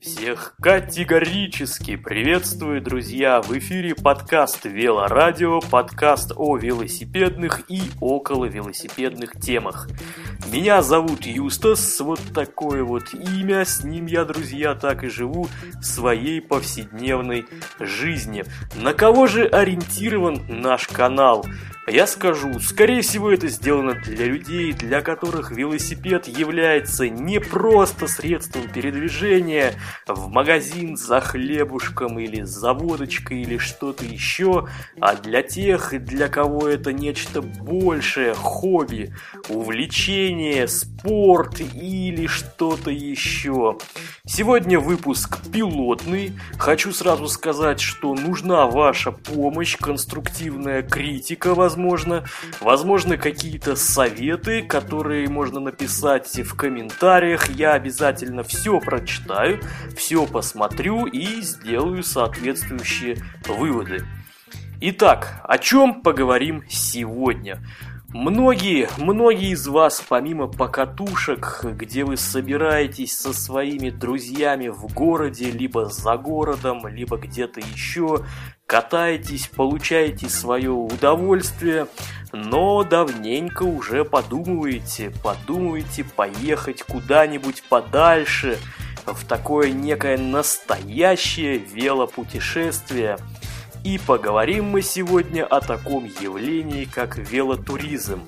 Всех категорически приветствую, друзья! В эфире подкаст Велорадио, подкаст о велосипедных и около велосипедных темах. Меня зовут Юстас, вот такое вот имя, с ним я, друзья, так и живу в своей повседневной жизни. На кого же ориентирован наш канал? Я скажу, скорее всего это сделано для людей, для которых велосипед является не просто средством передвижения в магазин за хлебушком или за водочкой или что-то еще, а для тех, для кого это нечто большее, хобби, увлечение, спорт или что-то еще. Сегодня выпуск пилотный. Хочу сразу сказать, что нужна ваша помощь, конструктивная критика, возможно, возможно какие-то советы, которые можно написать в комментариях. Я обязательно все прочитаю, все посмотрю и сделаю соответствующие выводы. Итак, о чем поговорим сегодня? Многие, многие из вас, помимо покатушек, где вы собираетесь со своими друзьями в городе, либо за городом, либо где-то еще, катаетесь, получаете свое удовольствие, но давненько уже подумываете, подумываете поехать куда-нибудь подальше, в такое некое настоящее велопутешествие – и поговорим мы сегодня о таком явлении, как велотуризм.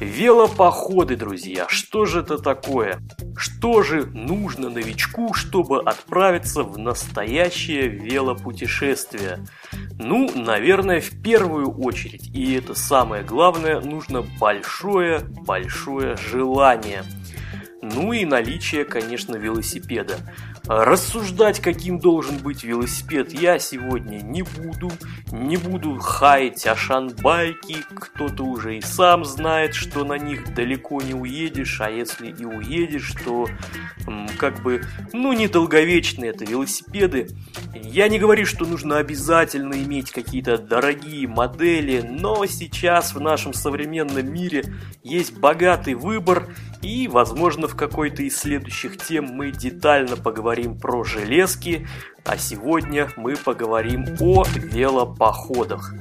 Велопоходы, друзья, что же это такое? Что же нужно новичку, чтобы отправиться в настоящее велопутешествие? Ну, наверное, в первую очередь, и это самое главное, нужно большое-большое желание. Ну и наличие, конечно, велосипеда. Рассуждать, каким должен быть велосипед, я сегодня не буду. Не буду хаять ашан-байки, кто-то уже и сам знает, что на них далеко не уедешь, а если и уедешь, то как бы, ну, недолговечные это велосипеды. Я не говорю, что нужно обязательно иметь какие-то дорогие модели, но сейчас в нашем современном мире есть богатый выбор, и, возможно, в какой-то из следующих тем мы детально поговорим про железки, а сегодня мы поговорим о велопоходах.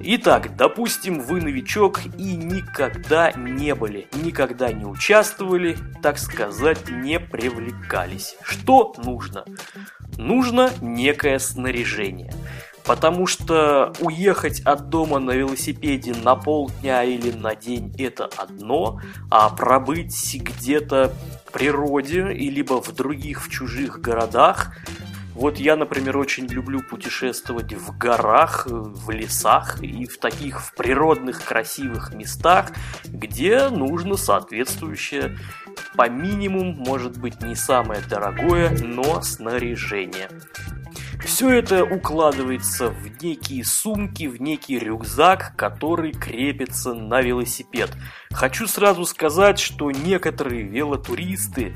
Итак, допустим, вы новичок и никогда не были, никогда не участвовали, так сказать, не привлекались. Что нужно? Нужно некое снаряжение – Потому что уехать от дома на велосипеде на полдня или на день это одно, а пробыть где-то в природе, и либо в других, в чужих городах, вот я, например, очень люблю путешествовать в горах, в лесах и в таких в природных красивых местах, где нужно соответствующее по минимуму, может быть не самое дорогое, но снаряжение. Все это укладывается в некие сумки, в некий рюкзак, который крепится на велосипед. Хочу сразу сказать, что некоторые велотуристы,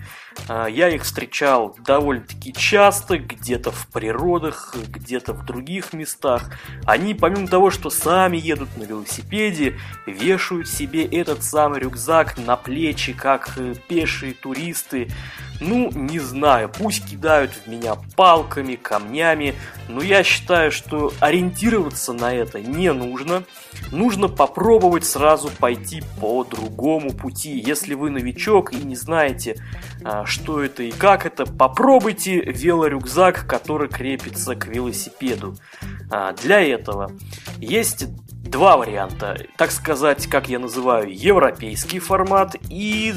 а, я их встречал довольно-таки часто, где-то в природах, где-то в других местах. Они, помимо того, что сами едут на велосипеде, вешают себе этот самый рюкзак на плечи, как э, пешие туристы. Ну, не знаю, пусть кидают в меня палками, камнями, но я считаю, что ориентироваться на это не нужно. Нужно попробовать сразу пойти по другому пути. Если вы новичок и не знаете, а, что это и как это, попробуйте велорюкзак, который крепится к велосипеду. А, для этого есть два варианта. Так сказать, как я называю, европейский формат и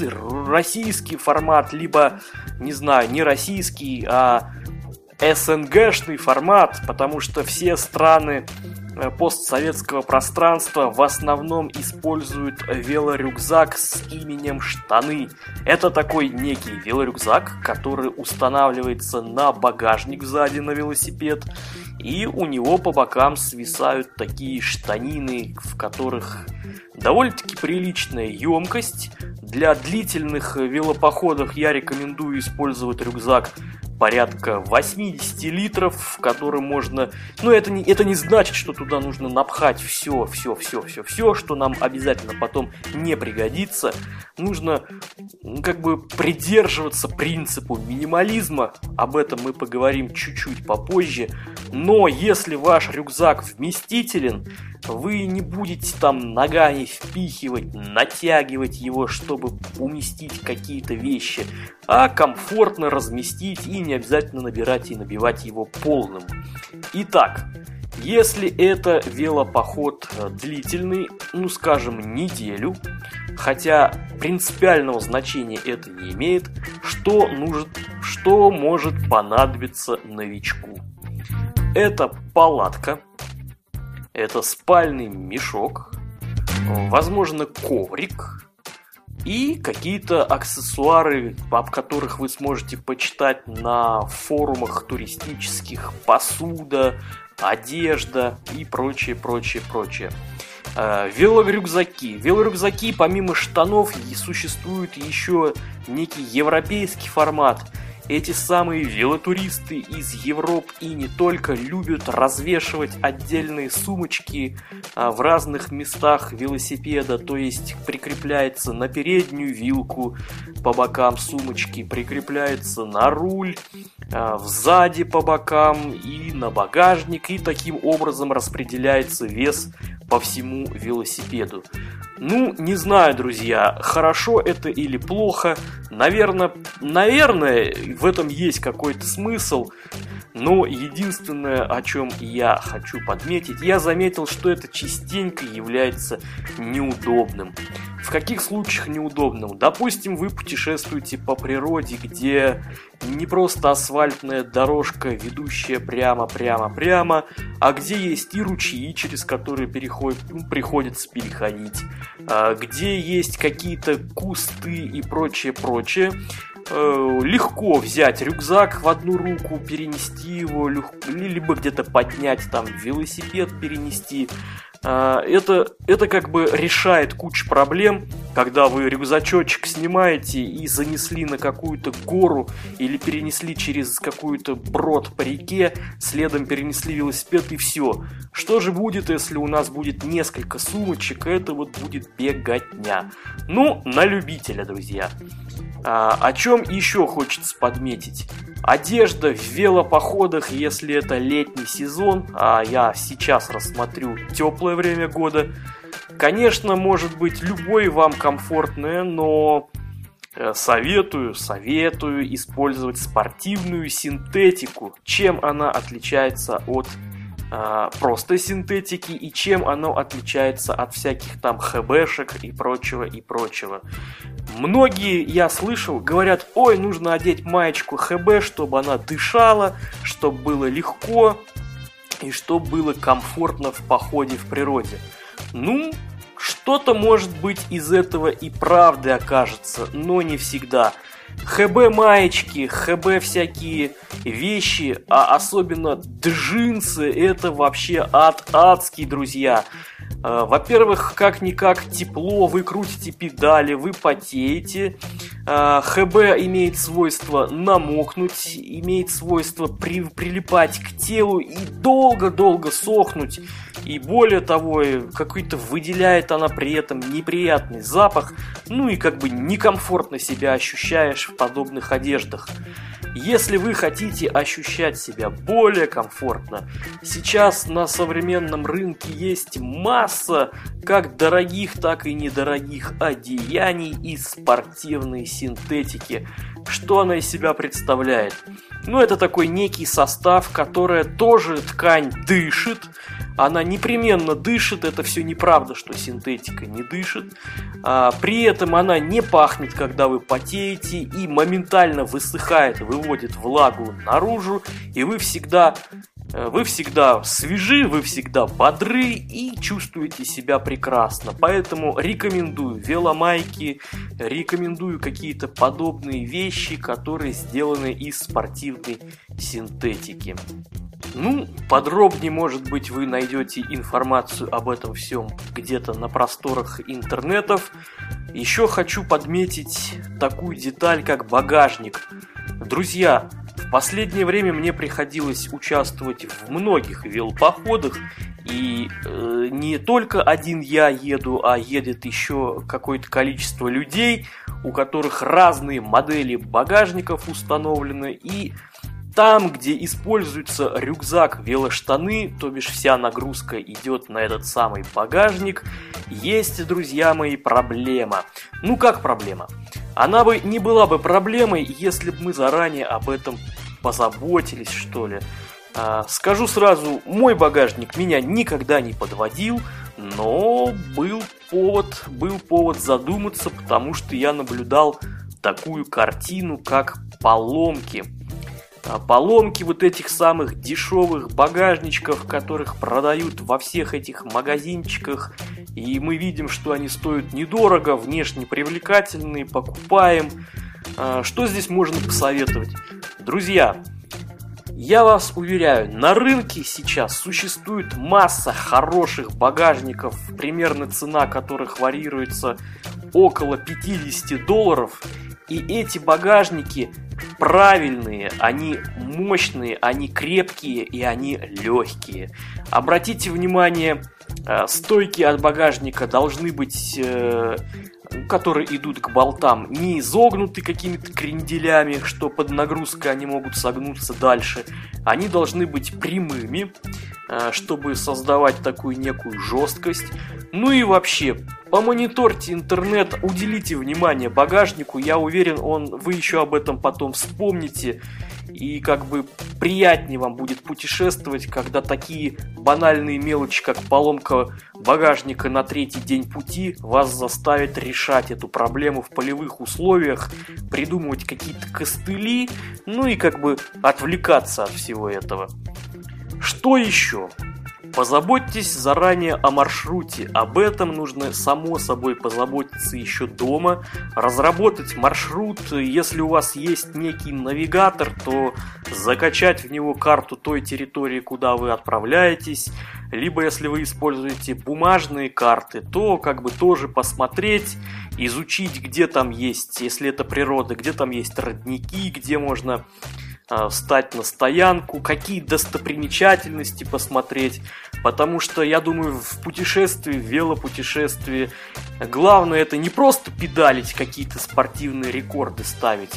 российский формат, либо, не знаю, не российский, а СНГшный формат, потому что все страны постсоветского пространства в основном используют велорюкзак с именем штаны. Это такой некий велорюкзак, который устанавливается на багажник сзади на велосипед, и у него по бокам свисают такие штанины, в которых довольно-таки приличная емкость. Для длительных велопоходов я рекомендую использовать рюкзак порядка 80 литров, в который можно... Ну, это не, это не значит, что туда нужно напхать все, все, все, все, все, что нам обязательно потом не пригодится. Нужно как бы придерживаться принципу минимализма. Об этом мы поговорим чуть-чуть попозже. Но если ваш рюкзак вместителен, вы не будете там ногами впихивать, натягивать его, чтобы уместить какие-то вещи, а комфортно разместить и не обязательно набирать и набивать его полным. Итак, если это велопоход э, длительный, ну скажем, неделю, хотя принципиального значения это не имеет, что, нужен, что может понадобиться новичку? Это палатка, это спальный мешок, возможно коврик и какие-то аксессуары, об которых вы сможете почитать на форумах туристических, посуда, одежда и прочее, прочее, прочее. Э, велорюкзаки. Велорюкзаки, помимо штанов, существует еще некий европейский формат – эти самые велотуристы из Европы и не только любят развешивать отдельные сумочки а, в разных местах велосипеда, то есть прикрепляется на переднюю вилку по бокам сумочки, прикрепляется на руль, а, сзади по бокам и на багажник, и таким образом распределяется вес по всему велосипеду. Ну, не знаю, друзья, хорошо это или плохо. Наверное, наверное, в этом есть какой-то смысл. Но единственное, о чем я хочу подметить, я заметил, что это частенько является неудобным. В каких случаях неудобным? Допустим, вы путешествуете по природе, где не просто асфальтная дорожка, ведущая прямо-прямо-прямо, а где есть и ручьи, через которые переходит, ну, приходится переходить, где есть какие-то кусты и прочее-прочее. Э, легко взять рюкзак в одну руку, перенести его, либо где-то поднять, там велосипед перенести. Э, это, это как бы решает кучу проблем, когда вы рюкзачочек снимаете и занесли на какую-то гору или перенесли через какую-то брод по реке, следом перенесли велосипед и все. Что же будет, если у нас будет несколько сумочек, это вот будет беготня. Ну, на любителя, друзья. А, о чем еще хочется подметить? Одежда в велопоходах, если это летний сезон, а я сейчас рассмотрю теплое время года, конечно, может быть любой вам комфортное, но э, советую, советую использовать спортивную синтетику. Чем она отличается от а, просто синтетики и чем оно отличается от всяких там хбшек и прочего и прочего. Многие, я слышал, говорят, ой, нужно одеть маечку хб, чтобы она дышала, чтобы было легко и чтобы было комфортно в походе в природе. Ну, что-то может быть из этого и правды окажется, но не всегда. ХБ маечки, ХБ всякие вещи, а особенно джинсы, это вообще ад адский, друзья. Э, во-первых, как-никак тепло, вы крутите педали, вы потеете. Э, ХБ имеет свойство намокнуть, имеет свойство при, прилипать к телу и долго-долго сохнуть. И более того, какой-то выделяет она при этом неприятный запах, ну и как бы некомфортно себя ощущаешь в подобных одеждах. Если вы хотите ощущать себя более комфортно, сейчас на современном рынке есть масса как дорогих, так и недорогих одеяний из спортивной синтетики. Что она из себя представляет? Ну, это такой некий состав, которая тоже ткань дышит, она непременно дышит, это все неправда, что синтетика не дышит. А, при этом она не пахнет, когда вы потеете, и моментально высыхает, выводит влагу наружу, и вы всегда вы всегда свежи, вы всегда бодры и чувствуете себя прекрасно. Поэтому рекомендую веломайки, рекомендую какие-то подобные вещи, которые сделаны из спортивной синтетики. Ну, подробнее, может быть, вы найдете информацию об этом всем где-то на просторах интернетов. Еще хочу подметить такую деталь, как багажник. Друзья, в последнее время мне приходилось участвовать в многих велопоходах, и э, не только один я еду, а едет еще какое-то количество людей, у которых разные модели багажников установлены, и там, где используется рюкзак велоштаны, то бишь вся нагрузка идет на этот самый багажник, есть, друзья мои, проблема. Ну как проблема? Она бы не была бы проблемой, если бы мы заранее об этом позаботились, что ли. А, скажу сразу, мой багажник меня никогда не подводил, но был повод, был повод задуматься, потому что я наблюдал такую картину, как поломки – поломки вот этих самых дешевых багажничков, которых продают во всех этих магазинчиках, и мы видим, что они стоят недорого, внешне привлекательные, покупаем. А, что здесь можно посоветовать? Друзья, я вас уверяю, на рынке сейчас существует масса хороших багажников, примерно цена которых варьируется около 50 долларов. И эти багажники правильные, они мощные, они крепкие и они легкие. Обратите внимание, э, стойки от багажника должны быть э, которые идут к болтам, не изогнуты какими-то кренделями, что под нагрузкой они могут согнуться дальше. Они должны быть прямыми, чтобы создавать такую некую жесткость. Ну и вообще, помониторьте интернет, уделите внимание багажнику, я уверен, он, вы еще об этом потом вспомните и как бы приятнее вам будет путешествовать, когда такие банальные мелочи, как поломка багажника на третий день пути, вас заставят решать эту проблему в полевых условиях, придумывать какие-то костыли, ну и как бы отвлекаться от всего этого. Что еще? Позаботьтесь заранее о маршруте. Об этом нужно само собой позаботиться еще дома. Разработать маршрут. Если у вас есть некий навигатор, то закачать в него карту той территории, куда вы отправляетесь. Либо если вы используете бумажные карты, то как бы тоже посмотреть, изучить, где там есть, если это природа, где там есть родники, где можно встать на стоянку, какие достопримечательности посмотреть, потому что я думаю в путешествии, в велопутешествии главное это не просто педалить какие-то спортивные рекорды ставить,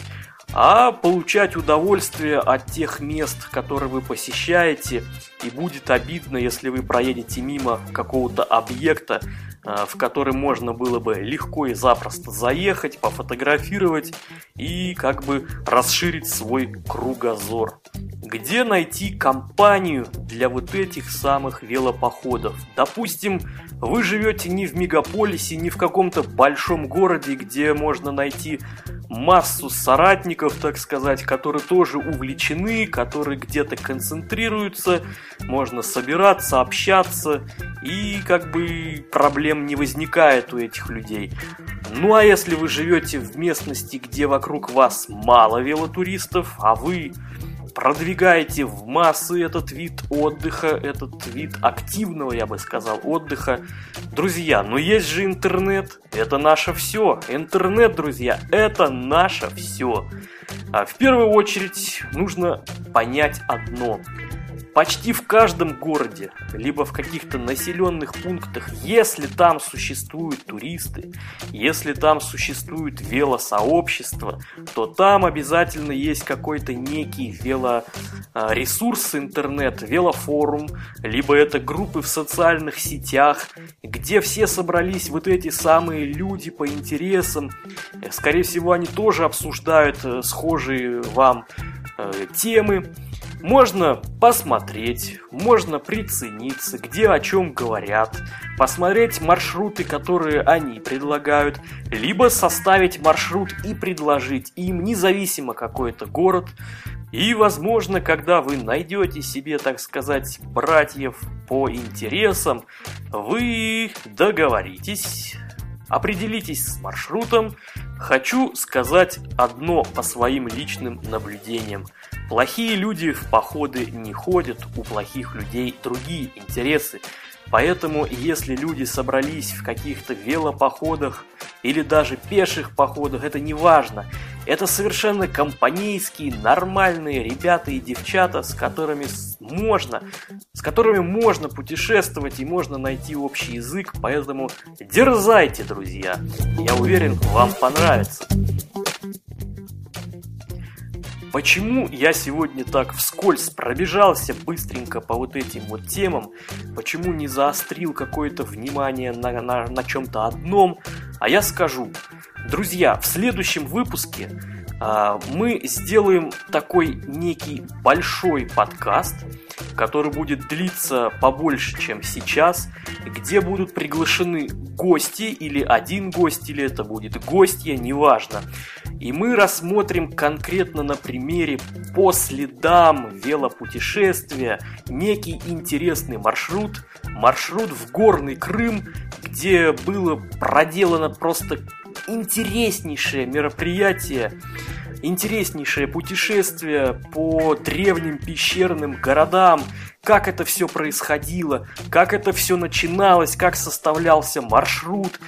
а получать удовольствие от тех мест, которые вы посещаете, и будет обидно, если вы проедете мимо какого-то объекта, Э, в который можно было бы легко и запросто заехать, пофотографировать и как бы расширить свой кругозор. Где найти компанию для вот этих самых велопоходов? Допустим, вы живете не в мегаполисе, не в каком-то большом городе, где можно найти массу соратников, так сказать, которые тоже увлечены, которые где-то концентрируются, можно собираться, общаться, и как бы проблем не возникает у этих людей. Ну а если вы живете в местности, где вокруг вас мало велотуристов, а вы продвигаете в массы этот вид отдыха, этот вид активного, я бы сказал, отдыха. Друзья, но есть же интернет, это наше все. Интернет, друзья, это наше все. А в первую очередь нужно понять одно – почти в каждом городе, либо в каких-то населенных пунктах, если там существуют туристы, если там существует велосообщество, то там обязательно есть какой-то некий велоресурс интернет, велофорум, либо это группы в социальных сетях, где все собрались вот эти самые люди по интересам. Скорее всего, они тоже обсуждают э, схожие вам э, темы. Можно посмотреть, можно прицениться, где о чем говорят, посмотреть маршруты, которые они предлагают, либо составить маршрут и предложить им, независимо какой это город. И, возможно, когда вы найдете себе, так сказать, братьев по интересам, вы договоритесь, определитесь с маршрутом. Хочу сказать одно по своим личным наблюдениям – Плохие люди в походы не ходят, у плохих людей другие интересы. Поэтому, если люди собрались в каких-то велопоходах или даже пеших походах, это не важно. Это совершенно компанейские, нормальные ребята и девчата, с которыми можно, с которыми можно путешествовать и можно найти общий язык, поэтому дерзайте, друзья. Я уверен, вам понравится. Почему я сегодня так вскользь пробежался быстренько по вот этим вот темам? Почему не заострил какое-то внимание на, на, на чем-то одном? А я скажу. Друзья, в следующем выпуске а, мы сделаем такой некий большой подкаст, который будет длиться побольше, чем сейчас, где будут приглашены гости, или один гость, или это будет гостья, неважно. И мы рассмотрим конкретно на примере по следам велопутешествия некий интересный маршрут, маршрут в горный Крым, где было проделано просто интереснейшее мероприятие, интереснейшее путешествие по древним пещерным городам, как это все происходило, как это все начиналось, как составлялся маршрут,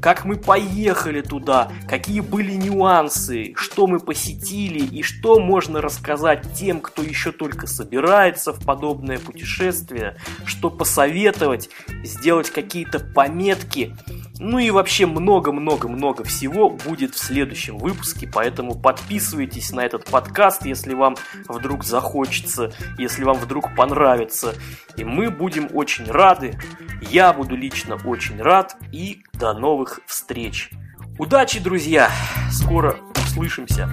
как мы поехали туда, какие были нюансы, что мы посетили и что можно рассказать тем, кто еще только собирается в подобное путешествие, что посоветовать, сделать какие-то пометки, ну и вообще много-много-много всего будет в следующем выпуске, поэтому подписывайтесь на этот подкаст, если вам вдруг захочется, если вам вдруг понравится нравится. И мы будем очень рады. Я буду лично очень рад. И до новых встреч. Удачи, друзья! Скоро услышимся.